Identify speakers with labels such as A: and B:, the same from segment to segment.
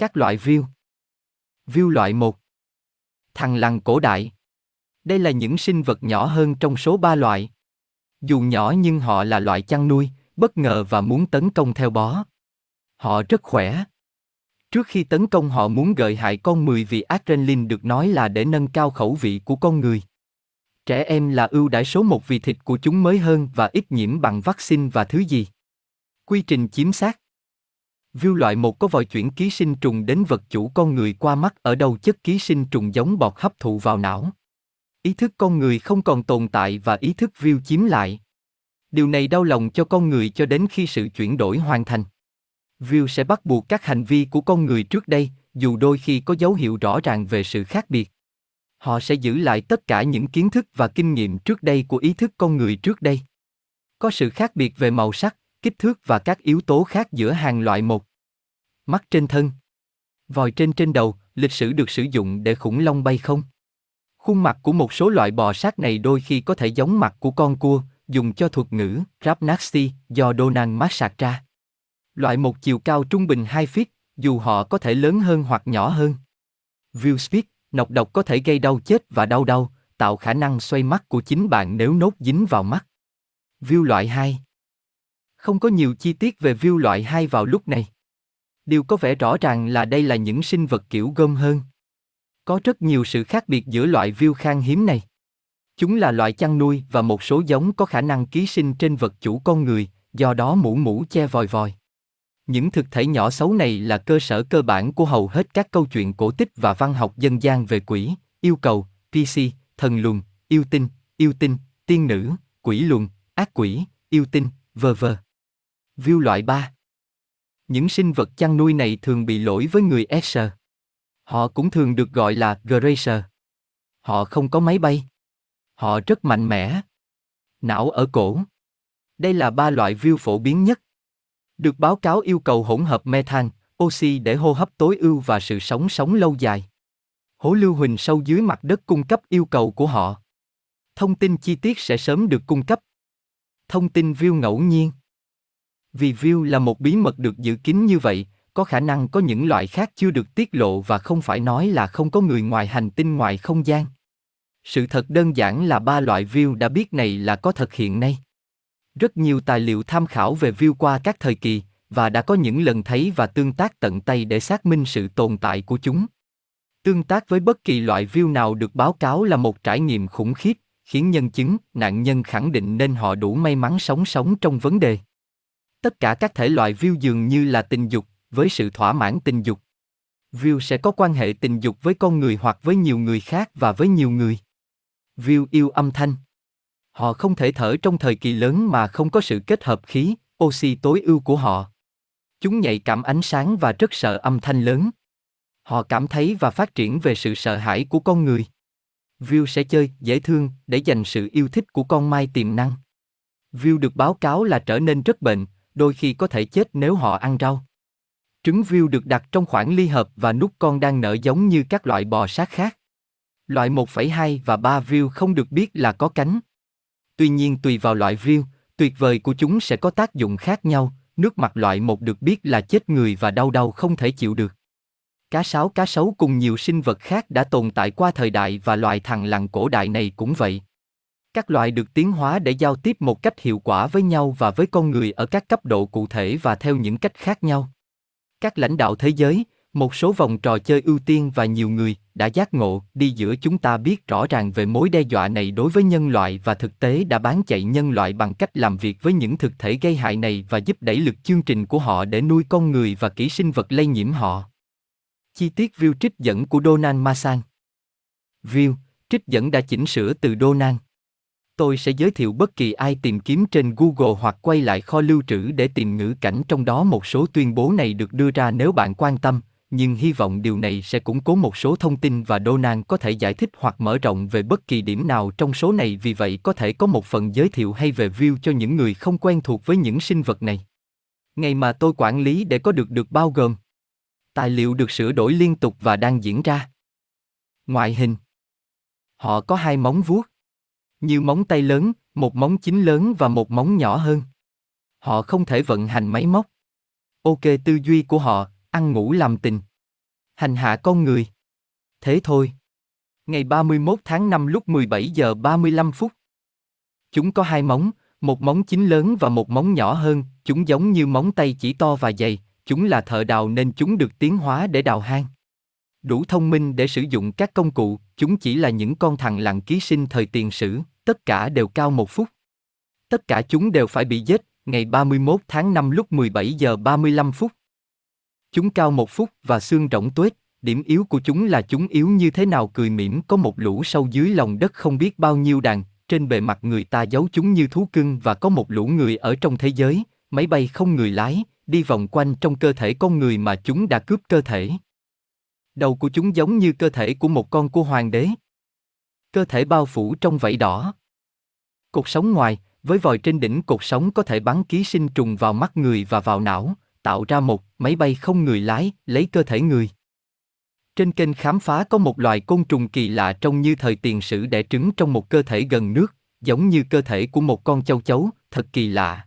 A: Các loại view View loại 1 Thằng lằn cổ đại Đây là những sinh vật nhỏ hơn trong số ba loại. Dù nhỏ nhưng họ là loại chăn nuôi, bất ngờ và muốn tấn công theo bó. Họ rất khỏe. Trước khi tấn công họ muốn gợi hại con mười vì adrenaline được nói là để nâng cao khẩu vị của con người. Trẻ em là ưu đãi số một vì thịt của chúng mới hơn và ít nhiễm bằng vaccine và thứ gì. Quy trình chiếm xác Viêu loại một có vòi chuyển ký sinh trùng đến vật chủ con người qua mắt ở đâu chất ký sinh trùng giống bọt hấp thụ vào não. Ý thức con người không còn tồn tại và ý thức viêu chiếm lại. Điều này đau lòng cho con người cho đến khi sự chuyển đổi hoàn thành. View sẽ bắt buộc các hành vi của con người trước đây, dù đôi khi có dấu hiệu rõ ràng về sự khác biệt. Họ sẽ giữ lại tất cả những kiến thức và kinh nghiệm trước đây của ý thức con người trước đây. Có sự khác biệt về màu sắc, kích thước và các yếu tố khác giữa hàng loại một. Mắt trên thân. Vòi trên trên đầu, lịch sử được sử dụng để khủng long bay không. Khuôn mặt của một số loại bò sát này đôi khi có thể giống mặt của con cua, dùng cho thuật ngữ Rapnaxi do Donald sạc ra. Loại một chiều cao trung bình 2 feet, dù họ có thể lớn hơn hoặc nhỏ hơn. View speed, nọc độc có thể gây đau chết và đau đau, tạo khả năng xoay mắt của chính bạn nếu nốt dính vào mắt. View loại 2 Không có nhiều chi tiết về view loại 2 vào lúc này. Điều có vẻ rõ ràng là đây là những sinh vật kiểu gom hơn. Có rất nhiều sự khác biệt giữa loại viêu khang hiếm này. Chúng là loại chăn nuôi và một số giống có khả năng ký sinh trên vật chủ con người, do đó mũ mũ che vòi vòi. Những thực thể nhỏ xấu này là cơ sở cơ bản của hầu hết các câu chuyện cổ tích và văn học dân gian về quỷ, yêu cầu, PC, thần lùn, yêu tinh, yêu tinh, tiên nữ, quỷ luân, ác quỷ, yêu tinh, vờ vờ. View loại 3 những sinh vật chăn nuôi này thường bị lỗi với người Escher. Họ cũng thường được gọi là Gracer. Họ không có máy bay. Họ rất mạnh mẽ. Não ở cổ. Đây là ba loại view phổ biến nhất. Được báo cáo yêu cầu hỗn hợp methan, oxy để hô hấp tối ưu và sự sống sống lâu dài. Hố lưu huỳnh sâu dưới mặt đất cung cấp yêu cầu của họ. Thông tin chi tiết sẽ sớm được cung cấp. Thông tin view ngẫu nhiên. Vì view là một bí mật được giữ kín như vậy, có khả năng có những loại khác chưa được tiết lộ và không phải nói là không có người ngoài hành tinh ngoài không gian. Sự thật đơn giản là ba loại view đã biết này là có thật hiện nay. Rất nhiều tài liệu tham khảo về view qua các thời kỳ, và đã có những lần thấy và tương tác tận tay để xác minh sự tồn tại của chúng. Tương tác với bất kỳ loại view nào được báo cáo là một trải nghiệm khủng khiếp, khiến nhân chứng, nạn nhân khẳng định nên họ đủ may mắn sống sống trong vấn đề. Tất cả các thể loại view dường như là tình dục, với sự thỏa mãn tình dục. View sẽ có quan hệ tình dục với con người hoặc với nhiều người khác và với nhiều người. View yêu âm thanh. Họ không thể thở trong thời kỳ lớn mà không có sự kết hợp khí, oxy tối ưu của họ. Chúng nhạy cảm ánh sáng và rất sợ âm thanh lớn. Họ cảm thấy và phát triển về sự sợ hãi của con người. View sẽ chơi, dễ thương, để dành sự yêu thích của con mai tiềm năng. View được báo cáo là trở nên rất bệnh, đôi khi có thể chết nếu họ ăn rau. Trứng view được đặt trong khoảng ly hợp và nút con đang nở giống như các loại bò sát khác. Loại 1,2 và 3 view không được biết là có cánh. Tuy nhiên tùy vào loại view, tuyệt vời của chúng sẽ có tác dụng khác nhau, nước mặt loại 1 được biết là chết người và đau đau không thể chịu được. Cá sáo cá sấu cùng nhiều sinh vật khác đã tồn tại qua thời đại và loài thằng lằn cổ đại này cũng vậy. Các loài được tiến hóa để giao tiếp một cách hiệu quả với nhau và với con người ở các cấp độ cụ thể và theo những cách khác nhau. Các lãnh đạo thế giới, một số vòng trò chơi ưu tiên và nhiều người đã giác ngộ đi giữa chúng ta biết rõ ràng về mối đe dọa này đối với nhân loại và thực tế đã bán chạy nhân loại bằng cách làm việc với những thực thể gây hại này và giúp đẩy lực chương trình của họ để nuôi con người và kỹ sinh vật lây nhiễm họ. Chi tiết view trích dẫn của Donald Masan View, trích dẫn đã chỉnh sửa từ Donald. Tôi sẽ giới thiệu bất kỳ ai tìm kiếm trên Google hoặc quay lại kho lưu trữ để tìm ngữ cảnh trong đó một số tuyên bố này được đưa ra nếu bạn quan tâm, nhưng hy vọng điều này sẽ củng cố một số thông tin và Donan có thể giải thích hoặc mở rộng về bất kỳ điểm nào trong số này vì vậy có thể có một phần giới thiệu hay về view cho những người không quen thuộc với những sinh vật này. Ngày mà tôi quản lý để có được được bao gồm Tài liệu được sửa đổi liên tục và đang diễn ra. Ngoại hình Họ có hai móng vuốt. Như móng tay lớn, một móng chính lớn và một móng nhỏ hơn. Họ không thể vận hành máy móc. Ok tư duy của họ, ăn ngủ làm tình. Hành hạ con người. Thế thôi. Ngày 31 tháng 5 lúc 17 giờ 35 phút. Chúng có hai móng, một móng chính lớn và một móng nhỏ hơn, chúng giống như móng tay chỉ to và dày, chúng là thợ đào nên chúng được tiến hóa để đào hang. Đủ thông minh để sử dụng các công cụ, chúng chỉ là những con thằng lặng ký sinh thời tiền sử, tất cả đều cao một phút. Tất cả chúng đều phải bị giết, ngày 31 tháng 5 lúc 17 giờ 35 phút. Chúng cao một phút và xương rỗng tuếch, điểm yếu của chúng là chúng yếu như thế nào cười mỉm có một lũ sâu dưới lòng đất không biết bao nhiêu đàn, trên bề mặt người ta giấu chúng như thú cưng và có một lũ người ở trong thế giới, máy bay không người lái, đi vòng quanh trong cơ thể con người mà chúng đã cướp cơ thể. Đầu của chúng giống như cơ thể của một con cua hoàng đế. Cơ thể bao phủ trong vảy đỏ. Cột sống ngoài, với vòi trên đỉnh cột sống có thể bắn ký sinh trùng vào mắt người và vào não, tạo ra một máy bay không người lái, lấy cơ thể người. Trên kênh khám phá có một loài côn trùng kỳ lạ trông như thời tiền sử đẻ trứng trong một cơ thể gần nước, giống như cơ thể của một con châu chấu, thật kỳ lạ.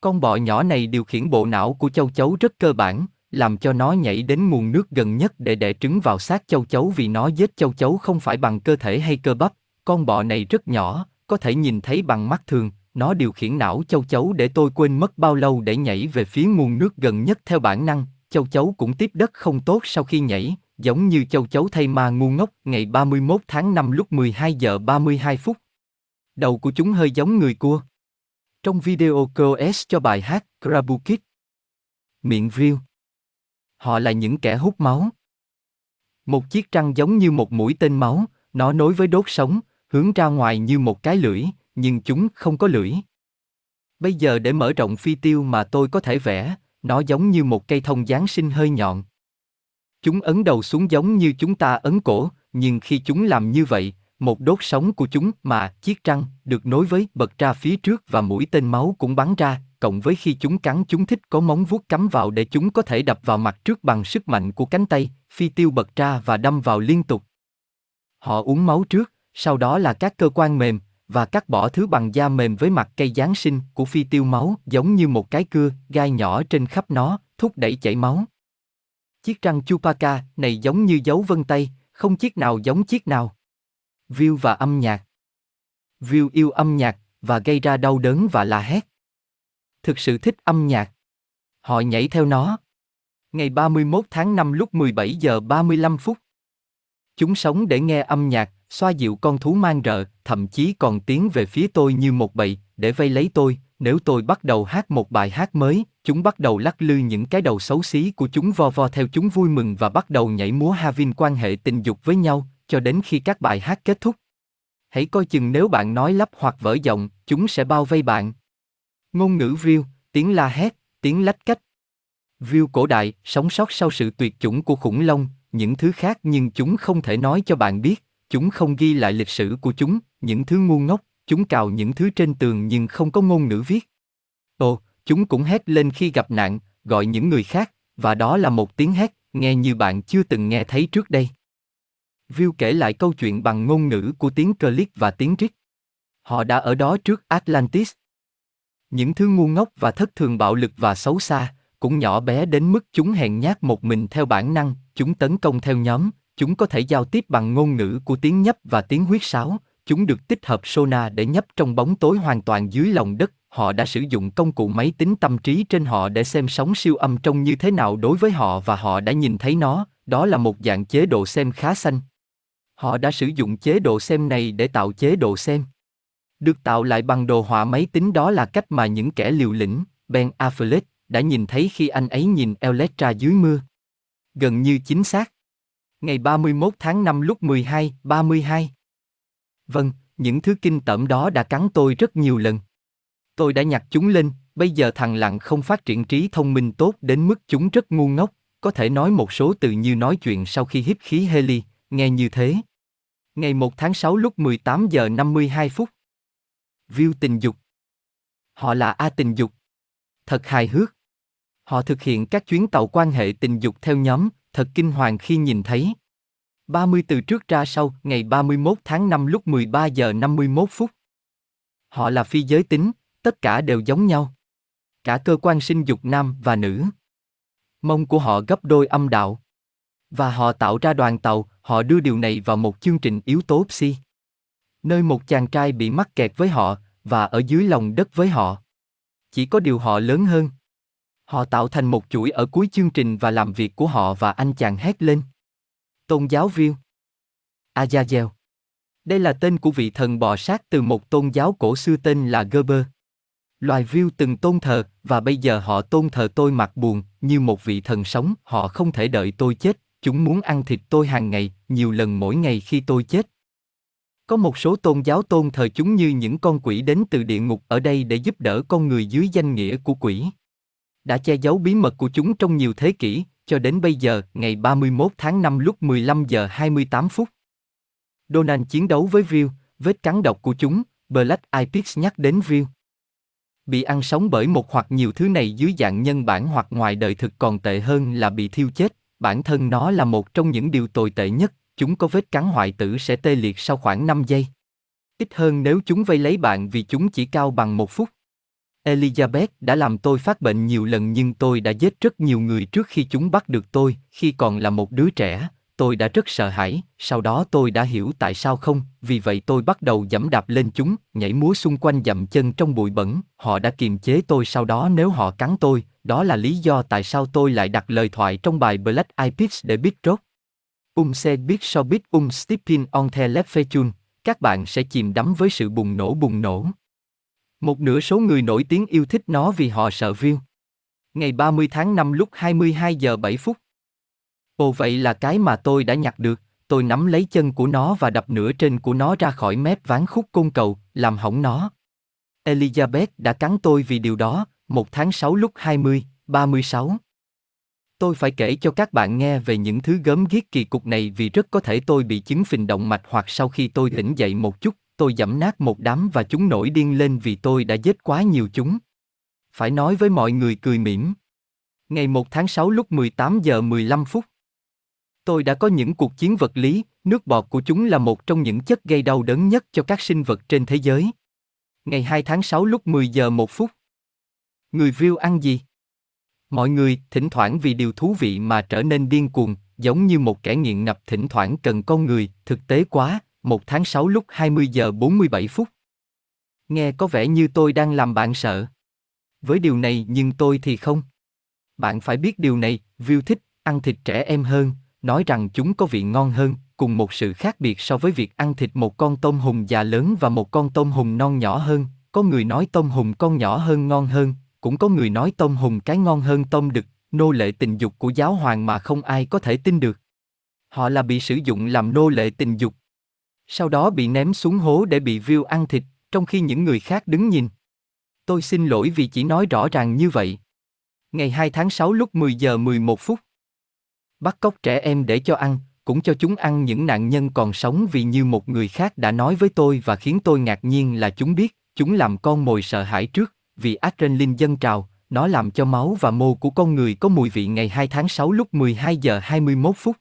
A: Con bọ nhỏ này điều khiển bộ não của châu chấu rất cơ bản, làm cho nó nhảy đến nguồn nước gần nhất để đẻ trứng vào xác châu chấu vì nó giết châu chấu không phải bằng cơ thể hay cơ bắp. Con bọ này rất nhỏ, có thể nhìn thấy bằng mắt thường, nó điều khiển não châu chấu để tôi quên mất bao lâu để nhảy về phía nguồn nước gần nhất theo bản năng. Châu chấu cũng tiếp đất không tốt sau khi nhảy, giống như châu chấu thay ma ngu ngốc ngày 31 tháng 5 lúc 12 giờ 32 phút. Đầu của chúng hơi giống người cua. Trong video KOS cho bài hát Krabukit. Miệng riêu. Họ là những kẻ hút máu. Một chiếc răng giống như một mũi tên máu, nó nối với đốt sống, hướng ra ngoài như một cái lưỡi, nhưng chúng không có lưỡi. Bây giờ để mở rộng phi tiêu mà tôi có thể vẽ, nó giống như một cây thông Giáng sinh hơi nhọn. Chúng ấn đầu xuống giống như chúng ta ấn cổ, nhưng khi chúng làm như vậy, một đốt sống của chúng mà chiếc răng được nối với bật ra phía trước và mũi tên máu cũng bắn ra, cộng với khi chúng cắn chúng thích có móng vuốt cắm vào để chúng có thể đập vào mặt trước bằng sức mạnh của cánh tay, phi tiêu bật ra và đâm vào liên tục. Họ uống máu trước, sau đó là các cơ quan mềm, và cắt bỏ thứ bằng da mềm với mặt cây Giáng sinh của phi tiêu máu giống như một cái cưa, gai nhỏ trên khắp nó, thúc đẩy chảy máu. Chiếc răng chupaca này giống như dấu vân tay, không chiếc nào giống chiếc nào. View và âm nhạc View yêu âm nhạc và gây ra đau đớn và la hét. Thực sự thích âm nhạc. Họ nhảy theo nó. Ngày 31 tháng 5 lúc 17 giờ 35 phút. Chúng sống để nghe âm nhạc, xoa dịu con thú mang rợ, thậm chí còn tiến về phía tôi như một bầy, để vây lấy tôi, nếu tôi bắt đầu hát một bài hát mới, chúng bắt đầu lắc lư những cái đầu xấu xí của chúng vo vo theo chúng vui mừng và bắt đầu nhảy múa Havin quan hệ tình dục với nhau, cho đến khi các bài hát kết thúc. Hãy coi chừng nếu bạn nói lắp hoặc vỡ giọng, chúng sẽ bao vây bạn. Ngôn ngữ view, tiếng la hét, tiếng lách cách. View cổ đại, sống sót sau sự tuyệt chủng của khủng long, những thứ khác nhưng chúng không thể nói cho bạn biết, chúng không ghi lại lịch sử của chúng, những thứ ngu ngốc, chúng cào những thứ trên tường nhưng không có ngôn ngữ viết. Ồ, chúng cũng hét lên khi gặp nạn, gọi những người khác, và đó là một tiếng hét, nghe như bạn chưa từng nghe thấy trước đây. View kể lại câu chuyện bằng ngôn ngữ của tiếng Click và tiếng Rick. Họ đã ở đó trước Atlantis. Những thứ ngu ngốc và thất thường bạo lực và xấu xa, cũng nhỏ bé đến mức chúng hèn nhát một mình theo bản năng, chúng tấn công theo nhóm, chúng có thể giao tiếp bằng ngôn ngữ của tiếng nhấp và tiếng huyết sáo, chúng được tích hợp sonar để nhấp trong bóng tối hoàn toàn dưới lòng đất. Họ đã sử dụng công cụ máy tính tâm trí trên họ để xem sóng siêu âm trông như thế nào đối với họ và họ đã nhìn thấy nó, đó là một dạng chế độ xem khá xanh. Họ đã sử dụng chế độ xem này để tạo chế độ xem. Được tạo lại bằng đồ họa máy tính đó là cách mà những kẻ liều lĩnh, Ben Affleck, đã nhìn thấy khi anh ấy nhìn Electra dưới mưa. Gần như chính xác. Ngày 31 tháng 5 lúc 12, 32. Vâng, những thứ kinh tởm đó đã cắn tôi rất nhiều lần. Tôi đã nhặt chúng lên, bây giờ thằng lặng không phát triển trí thông minh tốt đến mức chúng rất ngu ngốc, có thể nói một số từ như nói chuyện sau khi hít khí heli, nghe như thế. Ngày 1 tháng 6 lúc 18 giờ 52 phút. View tình dục. Họ là A tình dục. Thật hài hước. Họ thực hiện các chuyến tàu quan hệ tình dục theo nhóm, thật kinh hoàng khi nhìn thấy. 30 từ trước ra sau, ngày 31 tháng 5 lúc 13 giờ 51 phút. Họ là phi giới tính, tất cả đều giống nhau. Cả cơ quan sinh dục nam và nữ. Mông của họ gấp đôi âm đạo. Và họ tạo ra đoàn tàu, họ đưa điều này vào một chương trình yếu tố psi. Nơi một chàng trai bị mắc kẹt với họ, và ở dưới lòng đất với họ. Chỉ có điều họ lớn hơn. Họ tạo thành một chuỗi ở cuối chương trình và làm việc của họ và anh chàng hét lên. Tôn giáo viên. Azazel. Đây là tên của vị thần bò sát từ một tôn giáo cổ xưa tên là Gerber. Loài view từng tôn thờ, và bây giờ họ tôn thờ tôi mặt buồn, như một vị thần sống, họ không thể đợi tôi chết, chúng muốn ăn thịt tôi hàng ngày, nhiều lần mỗi ngày khi tôi chết. Có một số tôn giáo tôn thờ chúng như những con quỷ đến từ địa ngục ở đây để giúp đỡ con người dưới danh nghĩa của quỷ. Đã che giấu bí mật của chúng trong nhiều thế kỷ, cho đến bây giờ, ngày 31 tháng 5 lúc 15 giờ 28 phút. Donald chiến đấu với View, vết cắn độc của chúng, Black Eyed nhắc đến View. Bị ăn sống bởi một hoặc nhiều thứ này dưới dạng nhân bản hoặc ngoài đời thực còn tệ hơn là bị thiêu chết, bản thân nó là một trong những điều tồi tệ nhất, chúng có vết cắn hoại tử sẽ tê liệt sau khoảng 5 giây. Ít hơn nếu chúng vây lấy bạn vì chúng chỉ cao bằng một phút. Elizabeth đã làm tôi phát bệnh nhiều lần nhưng tôi đã giết rất nhiều người trước khi chúng bắt được tôi, khi còn là một đứa trẻ, tôi đã rất sợ hãi, sau đó tôi đã hiểu tại sao không, vì vậy tôi bắt đầu dẫm đạp lên chúng, nhảy múa xung quanh dậm chân trong bụi bẩn, họ đã kiềm chế tôi sau đó nếu họ cắn tôi, đó là lý do tại sao tôi lại đặt lời thoại trong bài Black Eyed Peas để biết rốt. Um se biết so biết um stepping on the left các bạn sẽ chìm đắm với sự bùng nổ bùng nổ. Một nửa số người nổi tiếng yêu thích nó vì họ sợ view. Ngày 30 tháng 5 lúc 22 giờ 7 phút. Ồ vậy là cái mà tôi đã nhặt được, tôi nắm lấy chân của nó và đập nửa trên của nó ra khỏi mép ván khúc côn cầu, làm hỏng nó. Elizabeth đã cắn tôi vì điều đó, một tháng 6 lúc 20, 36. Tôi phải kể cho các bạn nghe về những thứ gớm ghiếc kỳ cục này vì rất có thể tôi bị chứng phình động mạch hoặc sau khi tôi tỉnh dậy một chút, tôi giẫm nát một đám và chúng nổi điên lên vì tôi đã giết quá nhiều chúng. Phải nói với mọi người cười mỉm. Ngày 1 tháng 6 lúc 18 giờ 15 phút. Tôi đã có những cuộc chiến vật lý, nước bọt của chúng là một trong những chất gây đau đớn nhất cho các sinh vật trên thế giới. Ngày 2 tháng 6 lúc 10 giờ 1 phút. Người view ăn gì? Mọi người, thỉnh thoảng vì điều thú vị mà trở nên điên cuồng, giống như một kẻ nghiện ngập thỉnh thoảng cần con người, thực tế quá, một tháng 6 lúc 20 giờ 47 phút. Nghe có vẻ như tôi đang làm bạn sợ. Với điều này nhưng tôi thì không. Bạn phải biết điều này, view thích ăn thịt trẻ em hơn, nói rằng chúng có vị ngon hơn, cùng một sự khác biệt so với việc ăn thịt một con tôm hùm già lớn và một con tôm hùm non nhỏ hơn. Có người nói tôm hùm con nhỏ hơn ngon hơn, cũng có người nói tôm hùm cái ngon hơn tôm đực, nô lệ tình dục của giáo hoàng mà không ai có thể tin được. Họ là bị sử dụng làm nô lệ tình dục. Sau đó bị ném xuống hố để bị view ăn thịt, trong khi những người khác đứng nhìn. Tôi xin lỗi vì chỉ nói rõ ràng như vậy. Ngày 2 tháng 6 lúc 10 giờ 11 phút. Bắt cóc trẻ em để cho ăn, cũng cho chúng ăn những nạn nhân còn sống vì như một người khác đã nói với tôi và khiến tôi ngạc nhiên là chúng biết, chúng làm con mồi sợ hãi trước, vì adrenaline dâng trào, nó làm cho máu và mô của con người có mùi vị ngày 2 tháng 6 lúc 12 giờ 21 phút.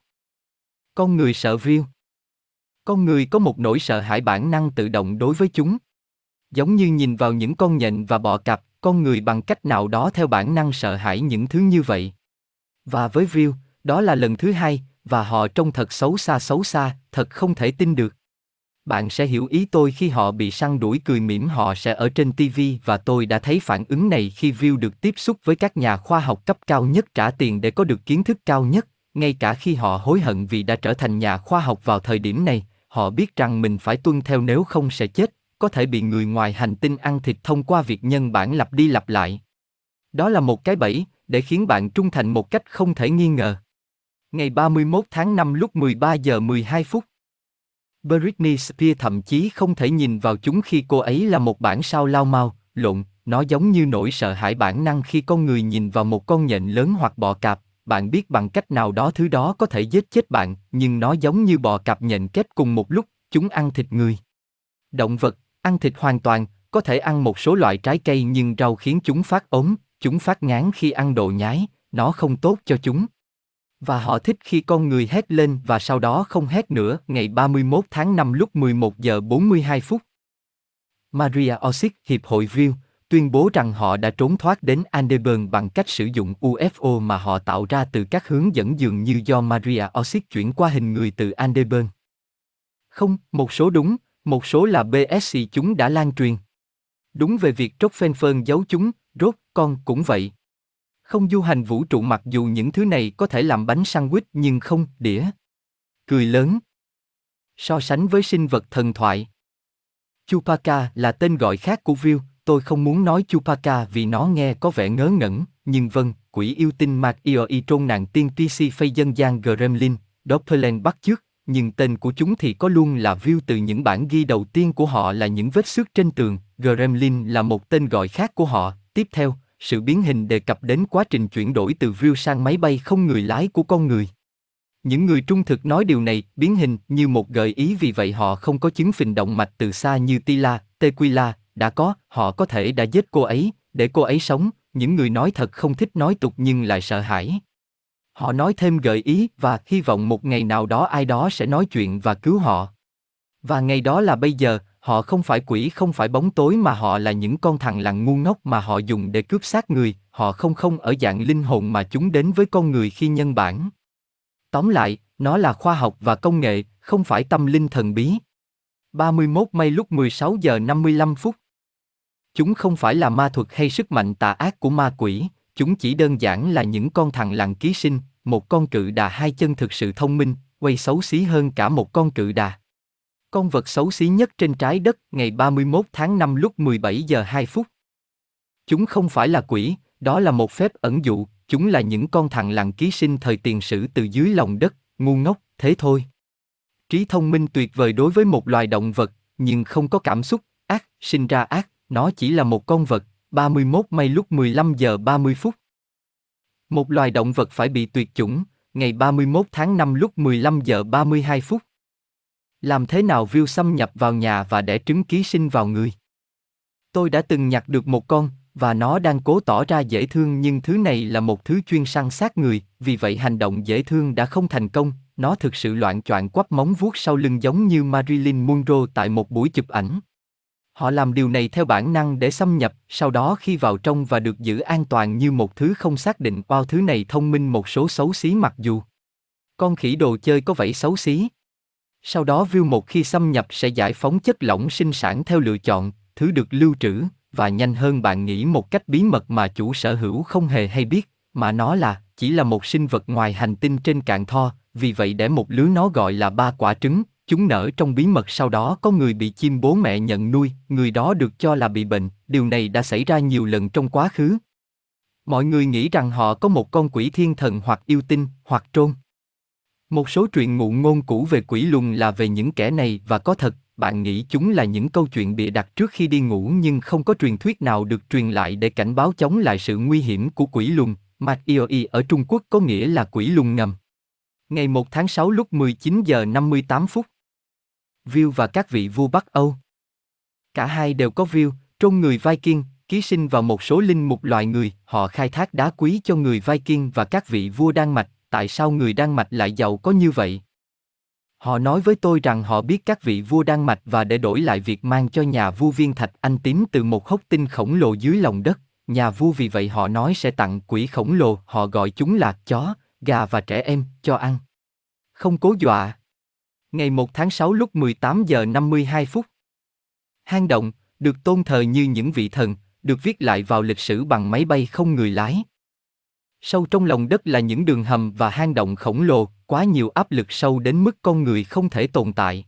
A: Con người sợ viêu. Con người có một nỗi sợ hãi bản năng tự động đối với chúng. Giống như nhìn vào những con nhện và bọ cạp, con người bằng cách nào đó theo bản năng sợ hãi những thứ như vậy. Và với View, đó là lần thứ hai, và họ trông thật xấu xa xấu xa, thật không thể tin được. Bạn sẽ hiểu ý tôi khi họ bị săn đuổi cười mỉm họ sẽ ở trên TV và tôi đã thấy phản ứng này khi View được tiếp xúc với các nhà khoa học cấp cao nhất trả tiền để có được kiến thức cao nhất, ngay cả khi họ hối hận vì đã trở thành nhà khoa học vào thời điểm này, họ biết rằng mình phải tuân theo nếu không sẽ chết, có thể bị người ngoài hành tinh ăn thịt thông qua việc nhân bản lặp đi lặp lại. Đó là một cái bẫy, để khiến bạn trung thành một cách không thể nghi ngờ. Ngày 31 tháng 5 lúc 13 giờ 12 phút. Britney Spears thậm chí không thể nhìn vào chúng khi cô ấy là một bản sao lao mau, lộn, nó giống như nỗi sợ hãi bản năng khi con người nhìn vào một con nhện lớn hoặc bò cạp, bạn biết bằng cách nào đó thứ đó có thể giết chết bạn, nhưng nó giống như bò cạp nhện kết cùng một lúc, chúng ăn thịt người. Động vật, ăn thịt hoàn toàn, có thể ăn một số loại trái cây nhưng rau khiến chúng phát ốm, chúng phát ngán khi ăn đồ nhái, nó không tốt cho chúng. Và họ thích khi con người hét lên và sau đó không hét nữa ngày 31 tháng 5 lúc 11 giờ 42 phút. Maria Osic, Hiệp hội View, tuyên bố rằng họ đã trốn thoát đến Andeburn bằng cách sử dụng UFO mà họ tạo ra từ các hướng dẫn dường như do Maria Osic chuyển qua hình người từ Andeburn. Không, một số đúng, một số là BSC chúng đã lan truyền. Đúng về việc Rockefeller giấu chúng, rốt, con cũng vậy. Không du hành vũ trụ mặc dù những thứ này có thể làm bánh sandwich nhưng không, đĩa. Cười lớn. So sánh với sinh vật thần thoại. chupaca là tên gọi khác của Viu, tôi không muốn nói chupaca vì nó nghe có vẻ ngớ ngẩn, nhưng vâng, quỷ yêu tinh Mạc y trôn nàng tiên PC phây dân gian Gremlin, Doppelganger bắt trước, nhưng tên của chúng thì có luôn là view từ những bản ghi đầu tiên của họ là những vết xước trên tường, Gremlin là một tên gọi khác của họ. Tiếp theo, sự biến hình đề cập đến quá trình chuyển đổi từ view sang máy bay không người lái của con người. Những người trung thực nói điều này, biến hình như một gợi ý vì vậy họ không có chứng phình động mạch từ xa như Tila, Tequila, đã có, họ có thể đã giết cô ấy, để cô ấy sống, những người nói thật không thích nói tục nhưng lại sợ hãi. Họ nói thêm gợi ý và hy vọng một ngày nào đó ai đó sẽ nói chuyện và cứu họ. Và ngày đó là bây giờ, họ không phải quỷ không phải bóng tối mà họ là những con thằng lằn ngu ngốc mà họ dùng để cướp xác người, họ không không ở dạng linh hồn mà chúng đến với con người khi nhân bản. Tóm lại, nó là khoa học và công nghệ, không phải tâm linh thần bí. 31 May lúc 16 giờ 55 phút. Chúng không phải là ma thuật hay sức mạnh tà ác của ma quỷ, chúng chỉ đơn giản là những con thằng lằn ký sinh, một con cự đà hai chân thực sự thông minh, quay xấu xí hơn cả một con cự đà. Con vật xấu xí nhất trên trái đất ngày 31 tháng 5 lúc 17 giờ 2 phút. Chúng không phải là quỷ, đó là một phép ẩn dụ, chúng là những con thằng lằn ký sinh thời tiền sử từ dưới lòng đất, ngu ngốc, thế thôi. Trí thông minh tuyệt vời đối với một loài động vật, nhưng không có cảm xúc, ác, sinh ra ác, nó chỉ là một con vật, 31 May lúc 15 giờ 30 phút. Một loài động vật phải bị tuyệt chủng, ngày 31 tháng 5 lúc 15 giờ 32 phút. Làm thế nào view xâm nhập vào nhà và để trứng ký sinh vào người? Tôi đã từng nhặt được một con, và nó đang cố tỏ ra dễ thương nhưng thứ này là một thứ chuyên săn sát người, vì vậy hành động dễ thương đã không thành công, nó thực sự loạn choạng quắp móng vuốt sau lưng giống như Marilyn Monroe tại một buổi chụp ảnh. Họ làm điều này theo bản năng để xâm nhập, sau đó khi vào trong và được giữ an toàn như một thứ không xác định bao thứ này thông minh một số xấu xí mặc dù. Con khỉ đồ chơi có vẻ xấu xí. Sau đó view một khi xâm nhập sẽ giải phóng chất lỏng sinh sản theo lựa chọn, thứ được lưu trữ, và nhanh hơn bạn nghĩ một cách bí mật mà chủ sở hữu không hề hay biết, mà nó là, chỉ là một sinh vật ngoài hành tinh trên cạn tho, vì vậy để một lứa nó gọi là ba quả trứng, chúng nở trong bí mật sau đó có người bị chim bố mẹ nhận nuôi, người đó được cho là bị bệnh, điều này đã xảy ra nhiều lần trong quá khứ. Mọi người nghĩ rằng họ có một con quỷ thiên thần hoặc yêu tinh, hoặc trôn. Một số truyện ngụ ngôn cũ về quỷ lùn là về những kẻ này và có thật, bạn nghĩ chúng là những câu chuyện bịa đặt trước khi đi ngủ nhưng không có truyền thuyết nào được truyền lại để cảnh báo chống lại sự nguy hiểm của quỷ lùn. Mạc Ioi ở Trung Quốc có nghĩa là quỷ lùn ngầm. Ngày 1 tháng 6 lúc 19 giờ 58 phút. View và các vị vua Bắc Âu. Cả hai đều có view, trôn người Viking, ký sinh vào một số linh mục loài người, họ khai thác đá quý cho người Viking và các vị vua Đan Mạch, tại sao người Đan Mạch lại giàu có như vậy? Họ nói với tôi rằng họ biết các vị vua Đan Mạch và để đổi lại việc mang cho nhà vua viên thạch anh tím từ một hốc tinh khổng lồ dưới lòng đất, nhà vua vì vậy họ nói sẽ tặng quỷ khổng lồ, họ gọi chúng là chó, gà và trẻ em, cho ăn. Không cố dọa. Ngày 1 tháng 6 lúc 18 giờ 52 phút. Hang động, được tôn thờ như những vị thần, được viết lại vào lịch sử bằng máy bay không người lái. Sâu trong lòng đất là những đường hầm và hang động khổng lồ, quá nhiều áp lực sâu đến mức con người không thể tồn tại.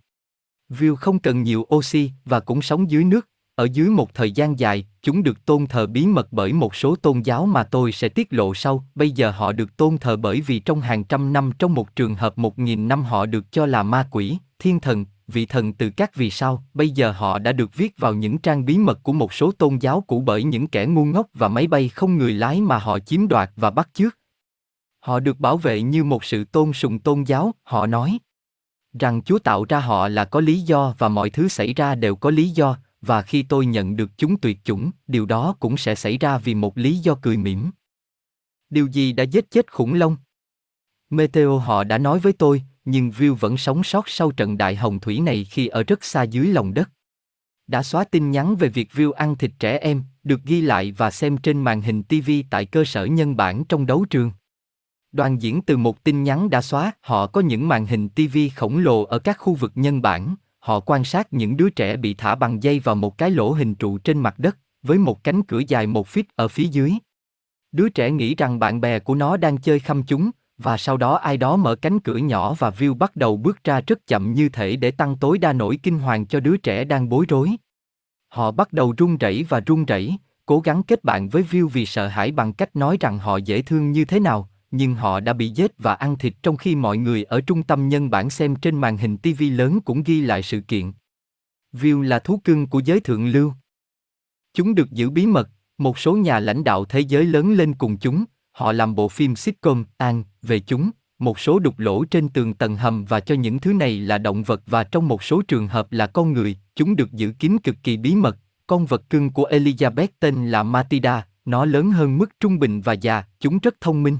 A: View không cần nhiều oxy và cũng sống dưới nước, ở dưới một thời gian dài, chúng được tôn thờ bí mật bởi một số tôn giáo mà tôi sẽ tiết lộ sau. Bây giờ họ được tôn thờ bởi vì trong hàng trăm năm trong một trường hợp một nghìn năm họ được cho là ma quỷ, thiên thần, vị thần từ các vì sao. Bây giờ họ đã được viết vào những trang bí mật của một số tôn giáo cũ bởi những kẻ ngu ngốc và máy bay không người lái mà họ chiếm đoạt và bắt chước. Họ được bảo vệ như một sự tôn sùng tôn giáo, họ nói rằng Chúa tạo ra họ là có lý do và mọi thứ xảy ra đều có lý do, và khi tôi nhận được chúng tuyệt chủng, điều đó cũng sẽ xảy ra vì một lý do cười mỉm. Điều gì đã giết chết khủng long? Meteo họ đã nói với tôi, nhưng View vẫn sống sót sau trận đại hồng thủy này khi ở rất xa dưới lòng đất. đã xóa tin nhắn về việc view ăn thịt trẻ em, được ghi lại và xem trên màn hình TV tại cơ sở nhân bản trong đấu trường. Đoàn diễn từ một tin nhắn đã xóa, họ có những màn hình TV khổng lồ ở các khu vực nhân bản, họ quan sát những đứa trẻ bị thả bằng dây vào một cái lỗ hình trụ trên mặt đất, với một cánh cửa dài một feet ở phía dưới. Đứa trẻ nghĩ rằng bạn bè của nó đang chơi khăm chúng, và sau đó ai đó mở cánh cửa nhỏ và View bắt đầu bước ra rất chậm như thể để tăng tối đa nỗi kinh hoàng cho đứa trẻ đang bối rối. Họ bắt đầu run rẩy và run rẩy, cố gắng kết bạn với View vì sợ hãi bằng cách nói rằng họ dễ thương như thế nào, nhưng họ đã bị giết và ăn thịt trong khi mọi người ở trung tâm nhân bản xem trên màn hình TV lớn cũng ghi lại sự kiện. View là thú cưng của giới thượng lưu. Chúng được giữ bí mật, một số nhà lãnh đạo thế giới lớn lên cùng chúng, họ làm bộ phim sitcom an về chúng, một số đục lỗ trên tường tầng hầm và cho những thứ này là động vật và trong một số trường hợp là con người, chúng được giữ kín cực kỳ bí mật. Con vật cưng của Elizabeth tên là Matilda, nó lớn hơn mức trung bình và già, chúng rất thông minh.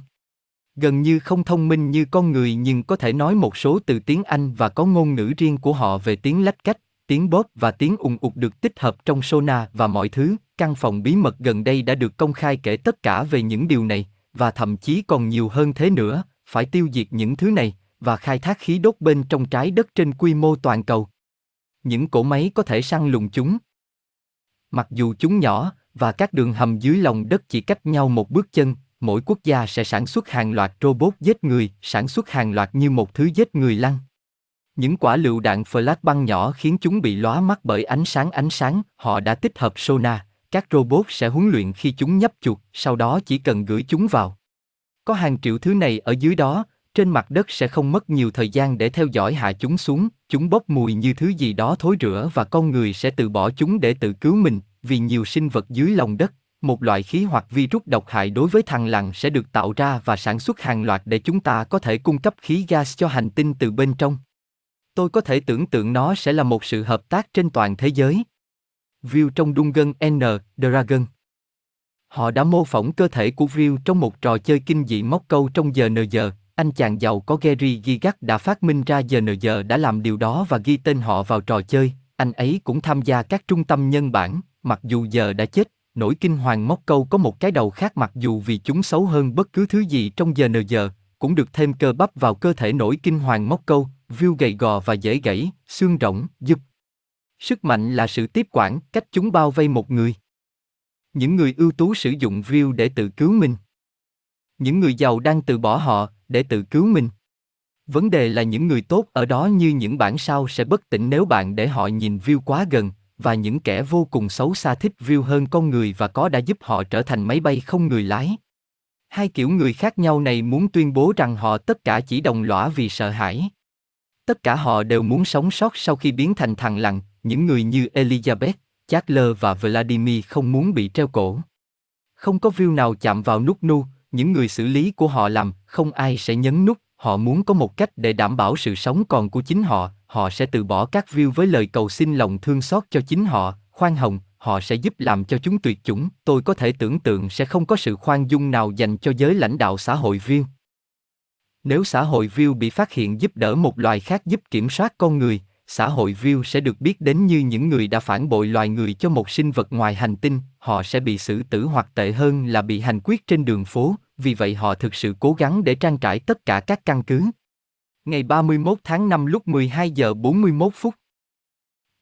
A: Gần như không thông minh như con người nhưng có thể nói một số từ tiếng Anh và có ngôn ngữ riêng của họ về tiếng lách cách, tiếng bóp và tiếng ùng ụt được tích hợp trong Sona và mọi thứ. Căn phòng bí mật gần đây đã được công khai kể tất cả về những điều này, và thậm chí còn nhiều hơn thế nữa, phải tiêu diệt những thứ này và khai thác khí đốt bên trong trái đất trên quy mô toàn cầu. Những cỗ máy có thể săn lùng chúng. Mặc dù chúng nhỏ và các đường hầm dưới lòng đất chỉ cách nhau một bước chân, mỗi quốc gia sẽ sản xuất hàng loạt robot giết người, sản xuất hàng loạt như một thứ giết người lăn. Những quả lựu đạn flash băng nhỏ khiến chúng bị lóa mắt bởi ánh sáng ánh sáng, họ đã tích hợp sonar, các robot sẽ huấn luyện khi chúng nhấp chuột, sau đó chỉ cần gửi chúng vào. Có hàng triệu thứ này ở dưới đó, trên mặt đất sẽ không mất nhiều thời gian để theo dõi hạ chúng xuống, chúng bốc mùi như thứ gì đó thối rữa và con người sẽ từ bỏ chúng để tự cứu mình, vì nhiều sinh vật dưới lòng đất, một loại khí hoặc virus độc hại đối với thằng lằn sẽ được tạo ra và sản xuất hàng loạt để chúng ta có thể cung cấp khí gas cho hành tinh từ bên trong. Tôi có thể tưởng tượng nó sẽ là một sự hợp tác trên toàn thế giới. View trong Dungeon N, Dragon. Họ đã mô phỏng cơ thể của View trong một trò chơi kinh dị móc câu trong giờ nờ giờ. Anh chàng giàu có Gary Gigat đã phát minh ra giờ nờ giờ đã làm điều đó và ghi tên họ vào trò chơi. Anh ấy cũng tham gia các trung tâm nhân bản, mặc dù giờ đã chết. Nỗi kinh hoàng móc câu có một cái đầu khác mặc dù vì chúng xấu hơn bất cứ thứ gì trong giờ nờ giờ, cũng được thêm cơ bắp vào cơ thể nỗi kinh hoàng móc câu, view gầy gò và dễ gãy, xương rỗng, giúp Sức mạnh là sự tiếp quản, cách chúng bao vây một người. Những người ưu tú sử dụng view để tự cứu mình. Những người giàu đang từ bỏ họ để tự cứu mình. Vấn đề là những người tốt ở đó như những bản sao sẽ bất tỉnh nếu bạn để họ nhìn view quá gần, và những kẻ vô cùng xấu xa thích view hơn con người và có đã giúp họ trở thành máy bay không người lái. Hai kiểu người khác nhau này muốn tuyên bố rằng họ tất cả chỉ đồng lõa vì sợ hãi. Tất cả họ đều muốn sống sót sau khi biến thành thằng lằn, những người như Elizabeth, Charles và Vladimir không muốn bị treo cổ. Không có view nào chạm vào nút nu, những người xử lý của họ làm, không ai sẽ nhấn nút, họ muốn có một cách để đảm bảo sự sống còn của chính họ, họ sẽ từ bỏ các view với lời cầu xin lòng thương xót cho chính họ, khoan hồng, họ sẽ giúp làm cho chúng tuyệt chủng, tôi có thể tưởng tượng sẽ không có sự khoan dung nào dành cho giới lãnh đạo xã hội view. Nếu xã hội view bị phát hiện giúp đỡ một loài khác giúp kiểm soát con người, xã hội view sẽ được biết đến như những người đã phản bội loài người cho một sinh vật ngoài hành tinh, họ sẽ bị xử tử hoặc tệ hơn là bị hành quyết trên đường phố, vì vậy họ thực sự cố gắng để trang trải tất cả các căn cứ. Ngày 31 tháng 5 lúc 12 giờ 41 phút.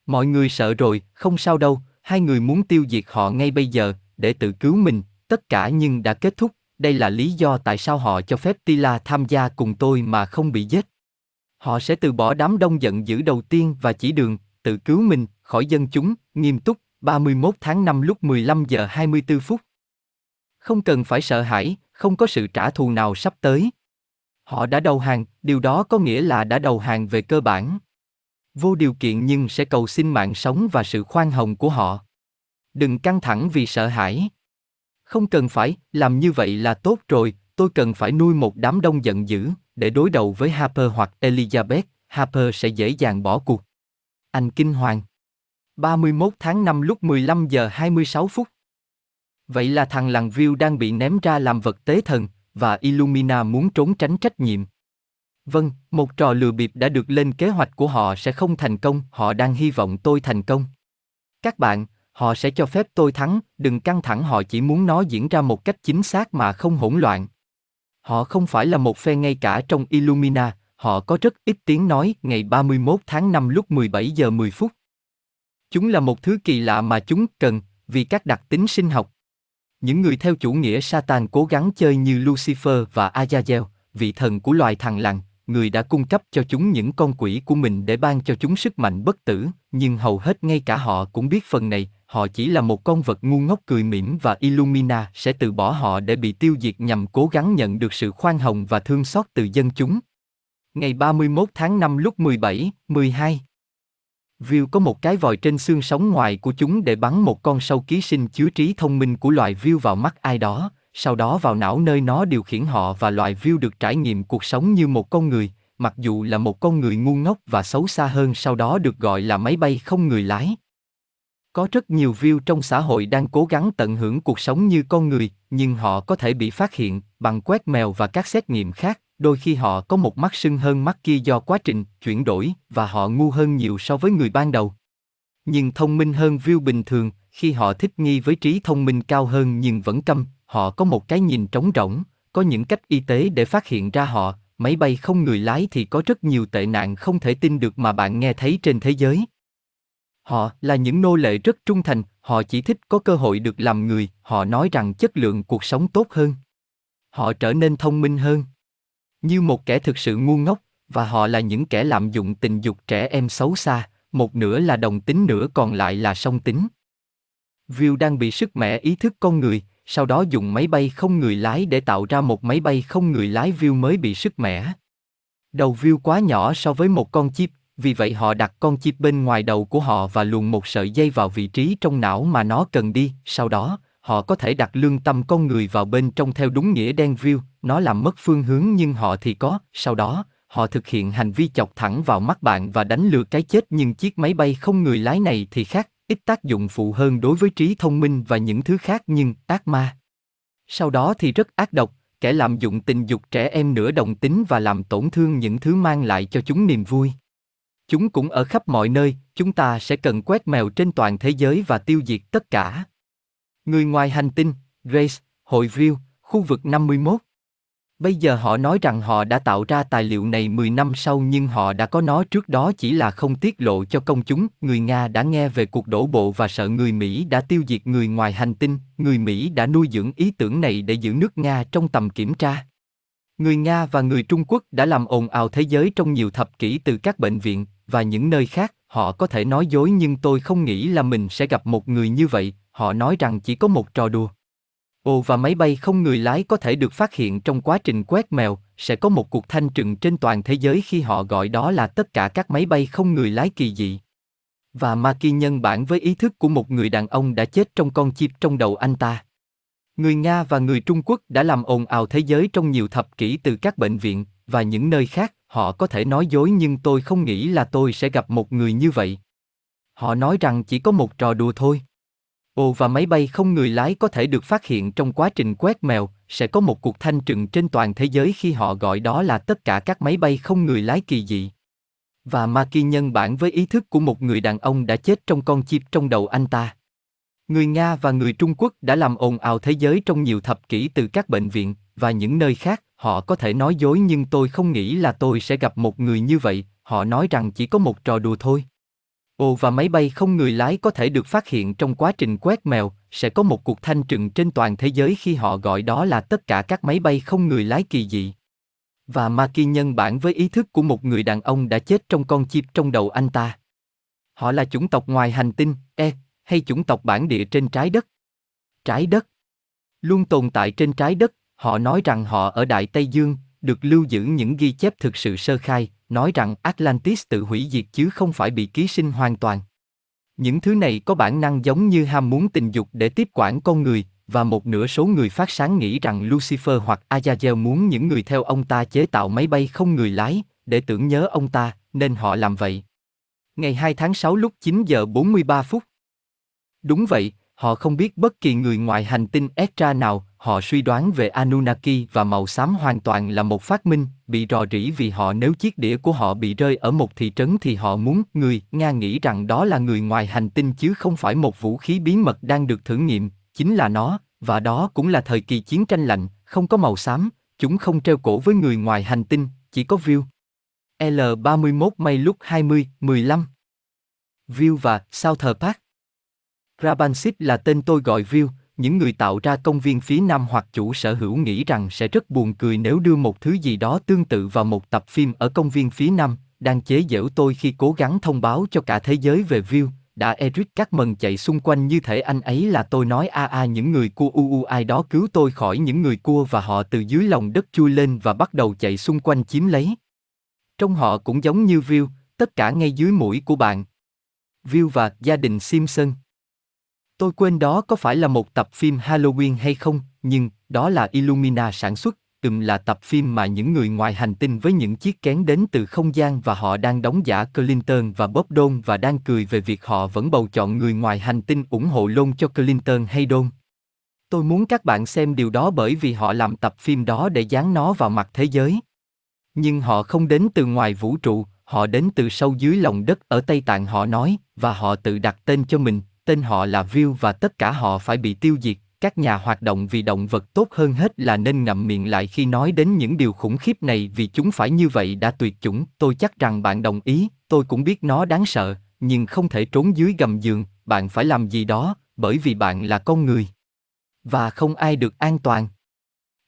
A: Mọi người sợ rồi, không sao đâu, hai người muốn tiêu diệt họ ngay bây giờ, để tự cứu mình, tất cả nhưng đã kết thúc, đây là lý do tại sao họ cho phép Tila tham gia cùng tôi mà không bị giết. Họ sẽ từ bỏ đám đông giận dữ đầu tiên và chỉ đường, tự cứu mình, khỏi dân chúng, nghiêm túc, 31 tháng 5 lúc 15 giờ 24 phút. Không cần phải sợ hãi, không có sự trả thù nào sắp tới. Họ đã đầu hàng, điều đó có nghĩa là đã đầu hàng về cơ bản. Vô điều kiện nhưng sẽ cầu xin mạng sống và sự khoan hồng của họ. Đừng căng thẳng vì sợ hãi. Không cần phải, làm như vậy là tốt rồi, tôi cần phải nuôi một đám đông giận dữ, để đối đầu với Harper hoặc Elizabeth, Harper sẽ dễ dàng bỏ cuộc. Anh kinh hoàng. 31 tháng 5 lúc 15 giờ 26 phút. Vậy là thằng làng View đang bị ném ra làm vật tế thần, và Illumina muốn trốn tránh trách nhiệm. Vâng, một trò lừa bịp đã được lên kế hoạch của họ sẽ không thành công, họ đang hy vọng tôi thành công. Các bạn, họ sẽ cho phép tôi thắng, đừng căng thẳng họ chỉ muốn nó diễn ra một cách chính xác mà không hỗn loạn. Họ không phải là một phe ngay cả trong Illumina, họ có rất ít tiếng nói ngày 31 tháng 5 lúc 17 giờ 10 phút. Chúng là một thứ kỳ lạ mà chúng cần, vì các đặc tính sinh học. Những người theo chủ nghĩa Satan cố gắng chơi như Lucifer và Azazel, vị thần của loài thằng lằn, người đã cung cấp cho chúng những con quỷ của mình để ban cho chúng sức mạnh bất tử, nhưng hầu hết ngay cả họ cũng biết phần này, họ chỉ là một con vật ngu ngốc cười mỉm và Illumina sẽ từ bỏ họ để bị tiêu diệt nhằm cố gắng nhận được sự khoan hồng và thương xót từ dân chúng. Ngày 31 tháng 5 lúc 17, 12 View có một cái vòi trên xương sống ngoài của chúng để bắn một con sâu ký sinh chứa trí thông minh của loài View vào mắt ai đó, sau đó vào não nơi nó điều khiển họ và loài View được trải nghiệm cuộc sống như một con người, mặc dù là một con người ngu ngốc và xấu xa hơn sau đó được gọi là máy bay không người lái. Có rất nhiều view trong xã hội đang cố gắng tận hưởng cuộc sống như con người, nhưng họ có thể bị phát hiện bằng quét mèo và các xét nghiệm khác, đôi khi họ có một mắt sưng hơn mắt kia do quá trình chuyển đổi và họ ngu hơn nhiều so với người ban đầu. Nhưng thông minh hơn view bình thường, khi họ thích nghi với trí thông minh cao hơn nhưng vẫn câm, họ có một cái nhìn trống rỗng, có những cách y tế để phát hiện ra họ, máy bay không người lái thì có rất nhiều tệ nạn không thể tin được mà bạn nghe thấy trên thế giới. Họ là những nô lệ rất trung thành, họ chỉ thích có cơ hội được làm người, họ nói rằng chất lượng cuộc sống tốt hơn. Họ trở nên thông minh hơn. Như một kẻ thực sự ngu ngốc, và họ là những kẻ lạm dụng tình dục trẻ em xấu xa, một nửa là đồng tính nửa còn lại là song tính. View đang bị sức mẻ ý thức con người, sau đó dùng máy bay không người lái để tạo ra một máy bay không người lái View mới bị sức mẻ. Đầu View quá nhỏ so với một con chip, vì vậy họ đặt con chip bên ngoài đầu của họ và luồn một sợi dây vào vị trí trong não mà nó cần đi, sau đó, họ có thể đặt lương tâm con người vào bên trong theo đúng nghĩa đen view, nó làm mất phương hướng nhưng họ thì có, sau đó, họ thực hiện hành vi chọc thẳng vào mắt bạn và đánh lừa cái chết nhưng chiếc máy bay không người lái này thì khác, ít tác dụng phụ hơn đối với trí thông minh và những thứ khác nhưng ác ma. Sau đó thì rất ác độc, kẻ lạm dụng tình dục trẻ em nửa đồng tính và làm tổn thương những thứ mang lại cho chúng niềm vui. Chúng cũng ở khắp mọi nơi, chúng ta sẽ cần quét mèo trên toàn thế giới và tiêu diệt tất cả. Người ngoài hành tinh, Grace, hội view, khu vực 51. Bây giờ họ nói rằng họ đã tạo ra tài liệu này 10 năm sau nhưng họ đã có nó trước đó chỉ là không tiết lộ cho công chúng. Người Nga đã nghe về cuộc đổ bộ và sợ người Mỹ đã tiêu diệt người ngoài hành tinh. Người Mỹ đã nuôi dưỡng ý tưởng này để giữ nước Nga trong tầm kiểm tra. Người Nga và người Trung Quốc đã làm ồn ào thế giới trong nhiều thập kỷ từ các bệnh viện và những nơi khác. Họ có thể nói dối nhưng tôi không nghĩ là mình sẽ gặp một người như vậy. Họ nói rằng chỉ có một trò đùa. Ồ và máy bay không người lái có thể được phát hiện trong quá trình quét mèo, sẽ có một cuộc thanh trừng trên toàn thế giới khi họ gọi đó là tất cả các máy bay không người lái kỳ dị. Và Maki nhân bản với ý thức của một người đàn ông đã chết trong con chip trong đầu anh ta. Người Nga và người Trung Quốc đã làm ồn ào thế giới trong nhiều thập kỷ từ các bệnh viện và những nơi khác, họ có thể nói dối nhưng tôi không nghĩ là tôi sẽ gặp một người như vậy. Họ nói rằng chỉ có một trò đùa thôi. Ồ và máy bay không người lái có thể được phát hiện trong quá trình quét mèo, sẽ có một cuộc thanh trừng trên toàn thế giới khi họ gọi đó là tất cả các máy bay không người lái kỳ dị. Và Maki nhân bản với ý thức của một người đàn ông đã chết trong con chip trong đầu anh ta. Người Nga và người Trung Quốc đã làm ồn ào thế giới trong nhiều thập kỷ từ các bệnh viện và những nơi khác, họ có thể nói dối nhưng tôi không nghĩ là tôi sẽ gặp một người như vậy, họ nói rằng chỉ có một trò đùa thôi. Ồ và máy bay không người lái có thể được phát hiện trong quá trình quét mèo, sẽ có một cuộc thanh trừng trên toàn thế giới khi họ gọi đó là tất cả các máy bay không người lái kỳ dị. Và Maki nhân bản với ý thức của một người đàn ông đã chết trong con chip trong đầu anh ta. Họ là chủng tộc ngoài hành tinh, E, hay chủng tộc bản địa trên trái đất. Trái đất. Luôn tồn tại trên trái đất, họ nói rằng họ ở Đại Tây Dương, được lưu giữ những ghi chép thực sự sơ khai, nói rằng Atlantis tự hủy diệt chứ không phải bị ký sinh hoàn toàn. Những thứ này có bản năng giống như ham muốn tình dục để tiếp quản con người, và một nửa số người phát sáng nghĩ rằng Lucifer hoặc Azazel muốn những người theo ông ta chế tạo máy bay không người lái, để tưởng nhớ ông ta, nên họ làm vậy. Ngày 2 tháng 6 lúc 9 giờ 43 phút. Đúng vậy, họ không biết bất kỳ người ngoài hành tinh Extra nào, họ suy đoán về Anunnaki và màu xám hoàn toàn là một phát minh, bị rò rỉ vì họ nếu chiếc đĩa của họ bị rơi ở một thị trấn thì họ muốn người Nga nghĩ rằng đó là người ngoài hành tinh chứ không phải một vũ khí bí mật đang được thử nghiệm, chính là nó, và đó cũng là thời kỳ chiến tranh lạnh, không có màu xám, chúng không treo cổ với người ngoài hành tinh, chỉ có view. L31 May lúc 20, 15 View và South Park Rabansit là tên tôi gọi View, những người tạo ra công viên phía Nam hoặc chủ sở hữu nghĩ rằng sẽ rất buồn cười nếu đưa một thứ gì đó tương tự vào một tập phim ở công viên phía Nam, đang chế giễu tôi khi cố gắng thông báo cho cả thế giới về View, đã Eric cắt mần chạy xung quanh như thể anh ấy là tôi nói a a những người cua u u ai đó cứu tôi khỏi những người cua và họ từ dưới lòng đất chui lên và bắt đầu chạy xung quanh chiếm lấy. Trong họ cũng giống như View, tất cả ngay dưới mũi của bạn. View và gia đình Simpson. Tôi quên đó có phải là một tập phim Halloween hay không, nhưng đó là Illumina sản xuất, từng là tập phim mà những người ngoài hành tinh với những chiếc kén đến từ không gian và họ đang đóng giả Clinton và Bob Dole và đang cười về việc họ vẫn bầu chọn người ngoài hành tinh ủng hộ luôn cho Clinton hay Dole. Tôi muốn các bạn xem điều đó bởi vì họ làm tập phim đó để dán nó vào mặt thế giới. Nhưng họ không đến từ ngoài vũ trụ, họ đến từ sâu dưới lòng đất ở Tây Tạng họ nói, và họ tự đặt tên cho mình, tên họ là View và tất cả họ phải bị tiêu diệt. Các nhà hoạt động vì động vật tốt hơn hết là nên ngậm miệng lại khi nói đến những điều khủng khiếp này vì chúng phải như vậy đã tuyệt chủng. Tôi chắc rằng bạn đồng ý, tôi cũng biết nó đáng sợ, nhưng không thể trốn dưới gầm giường, bạn phải làm gì đó, bởi vì bạn là con người. Và không ai được an toàn.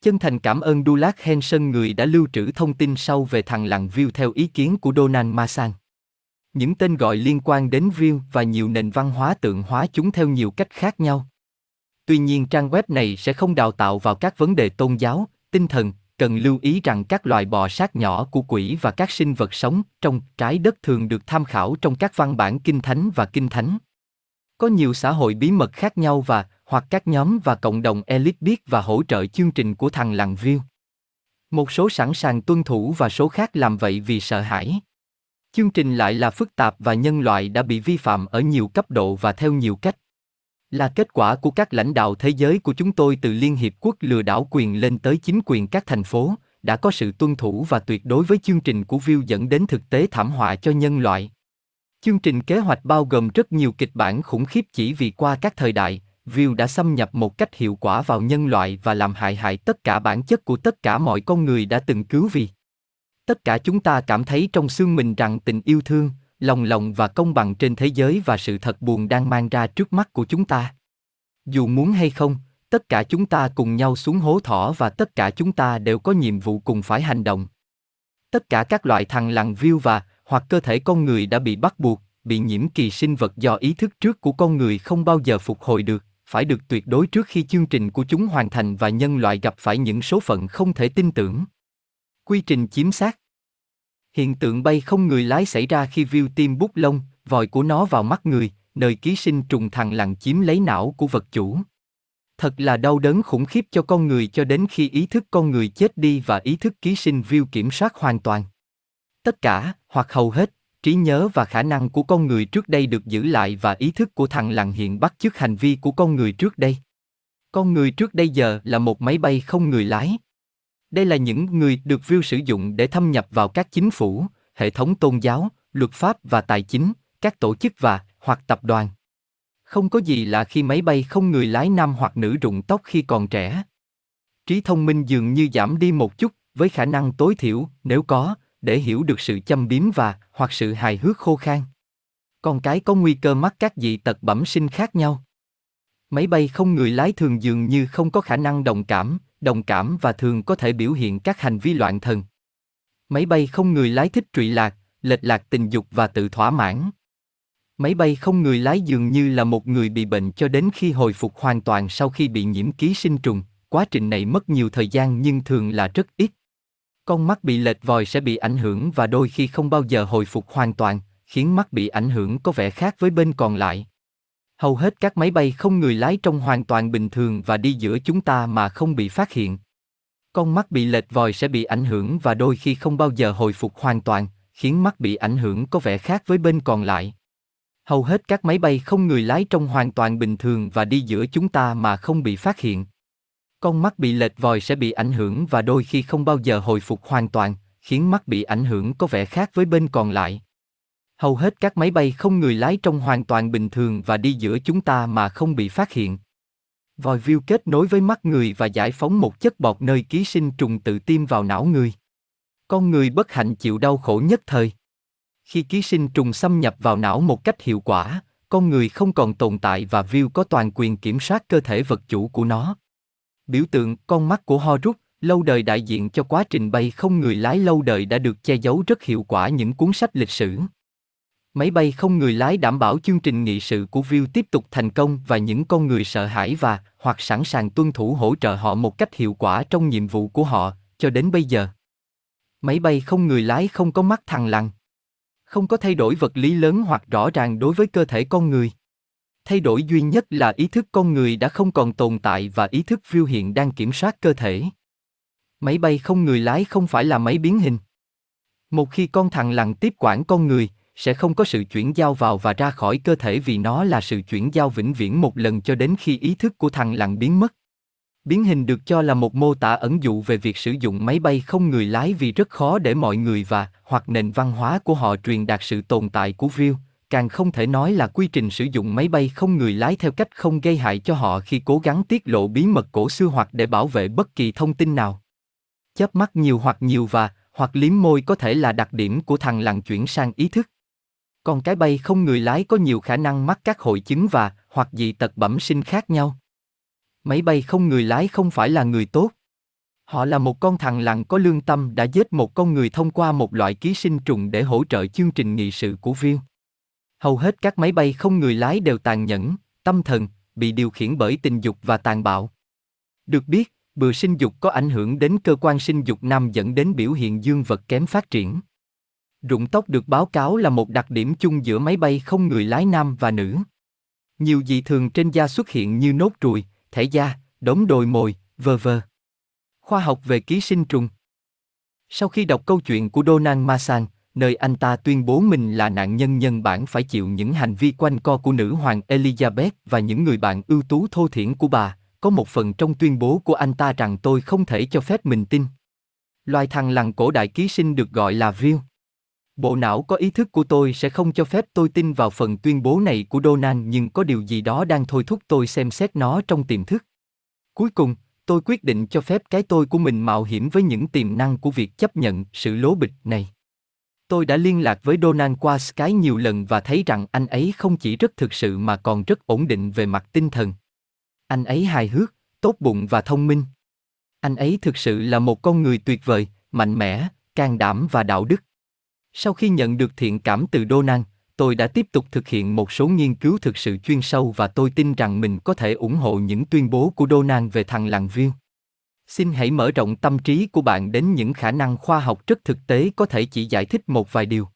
A: Chân thành cảm ơn Dulac Henson người đã lưu trữ thông tin sâu về thằng làng View theo ý kiến của Donald Masan. Những tên gọi liên quan đến View và nhiều nền văn hóa tượng hóa chúng theo nhiều cách khác nhau. Tuy nhiên trang web này sẽ không đào tạo vào các vấn đề tôn giáo, tinh thần, cần lưu ý rằng các loài bò sát nhỏ của quỷ và các sinh vật sống trong trái đất thường được tham khảo trong các văn bản kinh thánh và kinh thánh. Có nhiều xã hội bí mật khác nhau và hoặc các nhóm và cộng đồng elite biết và hỗ trợ chương trình của thằng làng view. Một số sẵn sàng tuân thủ và số khác làm vậy vì sợ hãi. Chương trình lại là phức tạp và nhân loại đã bị vi phạm ở nhiều cấp độ và theo nhiều cách. Là kết quả của các lãnh đạo thế giới của chúng tôi từ Liên Hiệp Quốc lừa đảo quyền lên tới chính quyền các thành phố, đã có sự tuân thủ và tuyệt đối với chương trình của View dẫn đến thực tế thảm họa cho nhân loại. Chương trình kế hoạch bao gồm rất nhiều kịch bản khủng khiếp chỉ vì qua các thời đại, View đã xâm nhập một cách hiệu quả vào nhân loại và làm hại hại tất cả bản chất của tất cả mọi con người đã từng cứu vì. Tất cả chúng ta cảm thấy trong xương mình rằng tình yêu thương, lòng lòng và công bằng trên thế giới và sự thật buồn đang mang ra trước mắt của chúng ta. Dù muốn hay không, tất cả chúng ta cùng nhau xuống hố thỏ và tất cả chúng ta đều có nhiệm vụ cùng phải hành động. Tất cả các loại thằng lằn viêu và hoặc cơ thể con người đã bị bắt buộc, bị nhiễm kỳ sinh vật do ý thức trước của con người không bao giờ phục hồi được, phải được tuyệt đối trước khi chương trình của chúng hoàn thành và nhân loại gặp phải những số phận không thể tin tưởng. Quy trình chiếm xác Hiện tượng bay không người lái xảy ra khi view tiêm bút lông, vòi của nó vào mắt người, nơi ký sinh trùng thằng lằn chiếm lấy não của vật chủ. Thật là đau đớn khủng khiếp cho con người cho đến khi ý thức con người chết đi và ý thức ký sinh view kiểm soát hoàn toàn. Tất cả, hoặc hầu hết, trí nhớ và khả năng của con người trước đây được giữ lại và ý thức của thằng lằn hiện bắt chước hành vi của con người trước đây. Con người trước đây giờ là một máy bay không người lái. Đây là những người được view sử dụng để thâm nhập vào các chính phủ, hệ thống tôn giáo, luật pháp và tài chính, các tổ chức và hoặc tập đoàn. Không có gì là khi máy bay không người lái nam hoặc nữ rụng tóc khi còn trẻ. Trí thông minh dường như giảm đi một chút, với khả năng tối thiểu, nếu có, để hiểu được sự châm biếm và hoặc sự hài hước khô khan. Con cái có nguy cơ mắc các dị tật bẩm sinh khác nhau. Máy bay không người lái thường dường như không có khả năng đồng cảm, đồng cảm và thường có thể biểu hiện các hành vi loạn thần. Máy bay không người lái thích trụy lạc, lệch lạc tình dục và tự thỏa mãn. Máy bay không người lái dường như là một người bị bệnh cho đến khi hồi phục hoàn toàn sau khi bị nhiễm ký sinh trùng. Quá trình này mất nhiều thời gian nhưng thường là rất ít. Con mắt bị lệch vòi sẽ bị ảnh hưởng và đôi khi không bao giờ hồi phục hoàn toàn, khiến mắt bị ảnh hưởng có vẻ khác với bên còn lại. Hầu hết các máy bay không người lái trông hoàn toàn bình thường và đi giữa chúng ta mà không bị phát hiện. Con mắt bị lệch vòi sẽ bị ảnh hưởng và đôi khi không bao giờ hồi phục hoàn toàn, khiến mắt bị ảnh hưởng có vẻ khác với bên còn lại. Hầu hết các máy bay không người lái trông hoàn toàn bình thường và đi giữa chúng ta mà không bị phát hiện. Con mắt bị lệch vòi sẽ bị ảnh hưởng và đôi khi không bao giờ hồi phục hoàn toàn, khiến mắt bị ảnh hưởng có vẻ khác với bên còn lại. Hầu hết các máy bay không người lái trông hoàn toàn bình thường và đi giữa chúng ta mà không bị phát hiện. Vòi view kết nối với mắt người và giải phóng một chất bọt nơi ký sinh trùng tự tiêm vào não người. Con người bất hạnh chịu đau khổ nhất thời. Khi ký sinh trùng xâm nhập vào não một cách hiệu quả, con người không còn tồn tại và view có toàn quyền kiểm soát cơ thể vật chủ của nó. Biểu tượng con mắt của Horus, lâu đời đại diện cho quá trình bay không người lái lâu đời đã được che giấu rất hiệu quả những cuốn sách lịch sử. Máy bay không người lái đảm bảo chương trình nghị sự của View tiếp tục thành công và những con người sợ hãi và hoặc sẵn sàng tuân thủ hỗ trợ họ một cách hiệu quả trong nhiệm vụ của họ cho đến bây giờ. Máy bay không người lái không có mắt thằng lằn. Không có thay đổi vật lý lớn hoặc rõ ràng đối với cơ thể con người. Thay đổi duy nhất là ý thức con người đã không còn tồn tại và ý thức View hiện đang kiểm soát cơ thể. Máy bay không người lái không phải là máy biến hình. Một khi con thằng lằn tiếp quản con người, sẽ không có sự chuyển giao vào và ra khỏi cơ thể vì nó là sự chuyển giao vĩnh viễn một lần cho đến khi ý thức của thằng lặng biến mất. Biến hình được cho là một mô tả ẩn dụ về việc sử dụng máy bay không người lái vì rất khó để mọi người và hoặc nền văn hóa của họ truyền đạt sự tồn tại của view, càng không thể nói là quy trình sử dụng máy bay không người lái theo cách không gây hại cho họ khi cố gắng tiết lộ bí mật cổ xưa hoặc để bảo vệ bất kỳ thông tin nào. Chớp mắt nhiều hoặc nhiều và hoặc liếm môi có thể là đặc điểm của thằng lặng chuyển sang ý thức. Còn cái bay không người lái có nhiều khả năng mắc các hội chứng và hoặc dị tật bẩm sinh khác nhau. Máy bay không người lái không phải là người tốt. Họ là một con thằng lằn có lương tâm đã giết một con người thông qua một loại ký sinh trùng để hỗ trợ chương trình nghị sự của viên. Hầu hết các máy bay không người lái đều tàn nhẫn, tâm thần, bị điều khiển bởi tình dục và tàn bạo. Được biết, bừa sinh dục có ảnh hưởng đến cơ quan sinh dục nam dẫn đến biểu hiện dương vật kém phát triển. Rụng tóc được báo cáo là một đặc điểm chung giữa máy bay không người lái nam và nữ. Nhiều dị thường trên da xuất hiện như nốt ruồi, thể da, đống đồi mồi, vờ vờ. Khoa học về ký sinh trùng Sau khi đọc câu chuyện của Donald Masan, nơi anh ta tuyên bố mình là nạn nhân nhân bản phải chịu những hành vi quanh co của nữ hoàng Elizabeth và những người bạn ưu tú thô thiển của bà, có một phần trong tuyên bố của anh ta rằng tôi không thể cho phép mình tin. Loài thằng lằn cổ đại ký sinh được gọi là viêu. Bộ não có ý thức của tôi sẽ không cho phép tôi tin vào phần tuyên bố này của Donald nhưng có điều gì đó đang thôi thúc tôi xem xét nó trong tiềm thức. Cuối cùng, tôi quyết định cho phép cái tôi của mình mạo hiểm với những tiềm năng của việc chấp nhận sự lố bịch này. Tôi đã liên lạc với Donald qua Skype nhiều lần và thấy rằng anh ấy không chỉ rất thực sự mà còn rất ổn định về mặt tinh thần. Anh ấy hài hước, tốt bụng và thông minh. Anh ấy thực sự là một con người tuyệt vời, mạnh mẽ, can đảm và đạo đức. Sau khi nhận được thiện cảm từ Donan, tôi đã tiếp tục thực hiện một số nghiên cứu thực sự chuyên sâu và tôi tin rằng mình có thể ủng hộ những tuyên bố của Donan về thằng làng viên. Xin hãy mở rộng tâm trí của bạn đến những khả năng khoa học rất thực tế có thể chỉ giải thích một vài điều.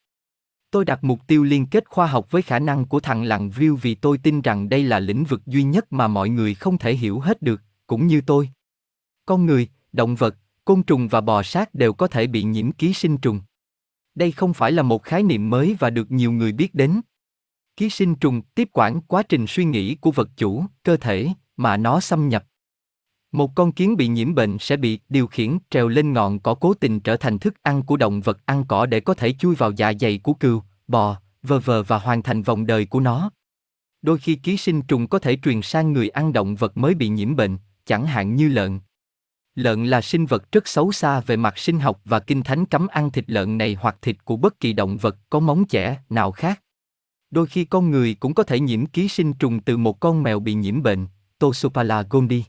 A: Tôi đặt mục tiêu liên kết khoa học với khả năng của thằng làng view vì tôi tin rằng đây là lĩnh vực duy nhất mà mọi người không thể hiểu hết được, cũng như tôi. Con người, động vật, côn trùng và bò sát đều có thể bị nhiễm ký sinh trùng. Đây không phải là một khái niệm mới và được nhiều người biết đến. Ký sinh trùng tiếp quản quá trình suy nghĩ của vật chủ, cơ thể, mà nó xâm nhập. Một con kiến bị nhiễm bệnh sẽ bị điều khiển trèo lên ngọn cỏ cố tình trở thành thức ăn của động vật ăn cỏ để có thể chui vào dạ dày của cừu, bò, vờ vờ và hoàn thành vòng đời của nó. Đôi khi ký sinh trùng có thể truyền sang người ăn động vật mới bị nhiễm bệnh, chẳng hạn như lợn. Lợn là sinh vật rất xấu xa về mặt sinh học và kinh thánh cấm ăn thịt lợn này hoặc thịt của bất kỳ động vật có móng chẻ nào khác. Đôi khi con người cũng có thể nhiễm ký sinh trùng từ một con mèo bị nhiễm bệnh, Toxopala gondii.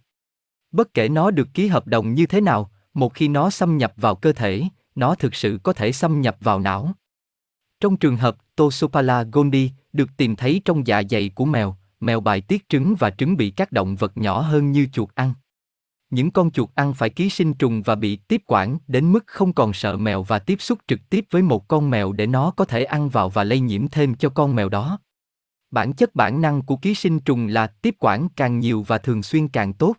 A: Bất kể nó được ký hợp đồng như thế nào, một khi nó xâm nhập vào cơ thể, nó thực sự có thể xâm nhập vào não. Trong trường hợp Toxopala gondii được tìm thấy trong dạ dày của mèo, mèo bài tiết trứng và trứng bị các động vật nhỏ hơn như chuột ăn. Những con chuột ăn phải ký sinh trùng và bị tiếp quản đến mức không còn sợ mèo và tiếp xúc trực tiếp với một con mèo để nó có thể ăn vào và lây nhiễm thêm cho con mèo đó. Bản chất bản năng của ký sinh trùng là tiếp quản càng nhiều và thường xuyên càng tốt.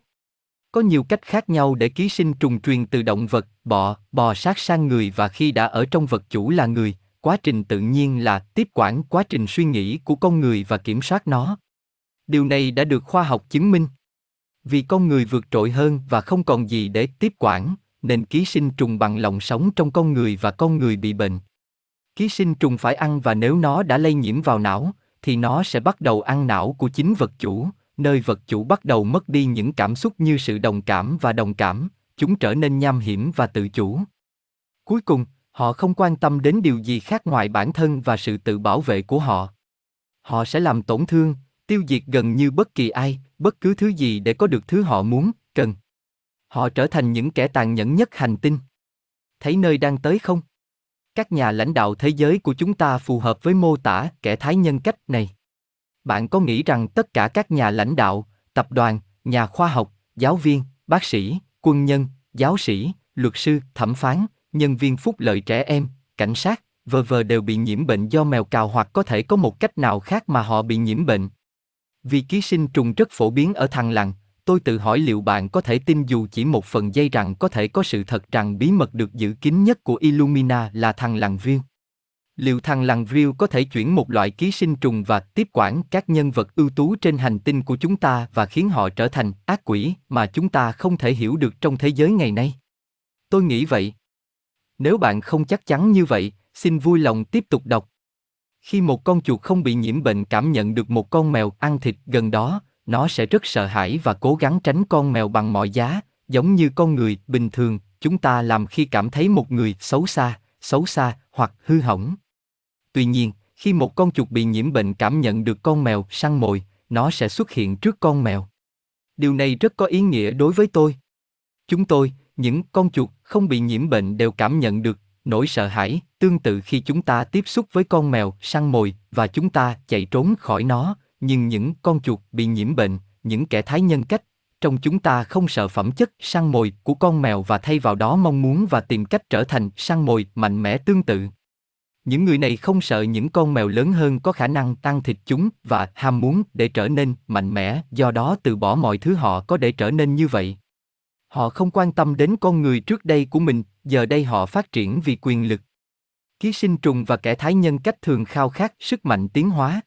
A: Có nhiều cách khác nhau để ký sinh trùng truyền từ động vật, bọ, bò sát sang người và khi đã ở trong vật chủ là người, quá trình tự nhiên là tiếp quản quá trình suy nghĩ của con người và kiểm soát nó. Điều này đã được khoa học chứng minh. Vì con người vượt trội hơn và không còn gì để tiếp quản, nên ký sinh trùng bằng lòng sống trong con người và con người bị bệnh. Ký sinh trùng phải ăn và nếu nó đã lây nhiễm vào não, thì nó sẽ bắt đầu ăn não của chính vật chủ, nơi vật chủ bắt đầu mất đi những cảm xúc như sự đồng cảm và đồng cảm, chúng trở nên nham hiểm và tự chủ. Cuối cùng, họ không quan tâm đến điều gì khác ngoài bản thân và sự tự bảo vệ của họ. Họ sẽ làm tổn thương, tiêu diệt gần như bất kỳ ai, bất cứ thứ gì để có được thứ họ muốn, cần. Họ trở thành những kẻ tàn nhẫn nhất hành tinh. Thấy nơi đang tới không? Các nhà lãnh đạo thế giới của chúng ta phù hợp với mô tả kẻ thái nhân cách này. Bạn có nghĩ rằng tất cả các nhà lãnh đạo, tập đoàn, nhà khoa học, giáo viên, bác sĩ, quân nhân, giáo sĩ, luật sư, thẩm phán, nhân viên phúc lợi trẻ em, cảnh sát, vờ vờ đều bị nhiễm bệnh do mèo cào hoặc có thể có một cách nào khác mà họ bị nhiễm bệnh. Vì ký sinh trùng rất phổ biến ở thằng lằn, tôi tự hỏi liệu bạn có thể tin dù chỉ một phần dây rằng có thể có sự thật rằng bí mật được giữ kín nhất của Illumina là thằng lằn viêu. Liệu thằng lằn viêu có thể chuyển một loại ký sinh trùng và tiếp quản các nhân vật ưu tú trên hành tinh của chúng ta và khiến họ trở thành ác quỷ mà chúng ta không thể hiểu được trong thế giới ngày nay? Tôi nghĩ vậy. Nếu bạn không chắc chắn như vậy, xin vui lòng tiếp tục đọc. Khi một con chuột không bị nhiễm bệnh cảm nhận được một con mèo ăn thịt gần đó, nó sẽ rất sợ hãi và cố gắng tránh con mèo bằng mọi giá, giống như con người bình thường chúng ta làm khi cảm thấy một người xấu xa, xấu xa hoặc hư hỏng. Tuy nhiên, khi một con chuột bị nhiễm bệnh cảm nhận được con mèo săn mồi, nó sẽ xuất hiện trước con mèo. Điều này rất có ý nghĩa đối với tôi. Chúng tôi, những con chuột không bị nhiễm bệnh đều cảm nhận được nỗi sợ hãi, tương tự khi chúng ta tiếp xúc với con mèo săn mồi và chúng ta chạy trốn khỏi nó, nhưng những con chuột bị nhiễm bệnh, những kẻ thái nhân cách, trong chúng ta không sợ phẩm chất săn mồi của con mèo và thay vào đó mong muốn và tìm cách trở thành săn mồi mạnh mẽ tương tự. Những người này không sợ những con mèo lớn hơn có khả năng tăng thịt chúng và ham muốn để trở nên mạnh mẽ, do đó từ bỏ mọi thứ họ có để trở nên như vậy. Họ không quan tâm đến con người trước đây của mình, giờ đây họ phát triển vì quyền lực. Ký sinh trùng và kẻ thái nhân cách thường khao khát sức mạnh tiến hóa,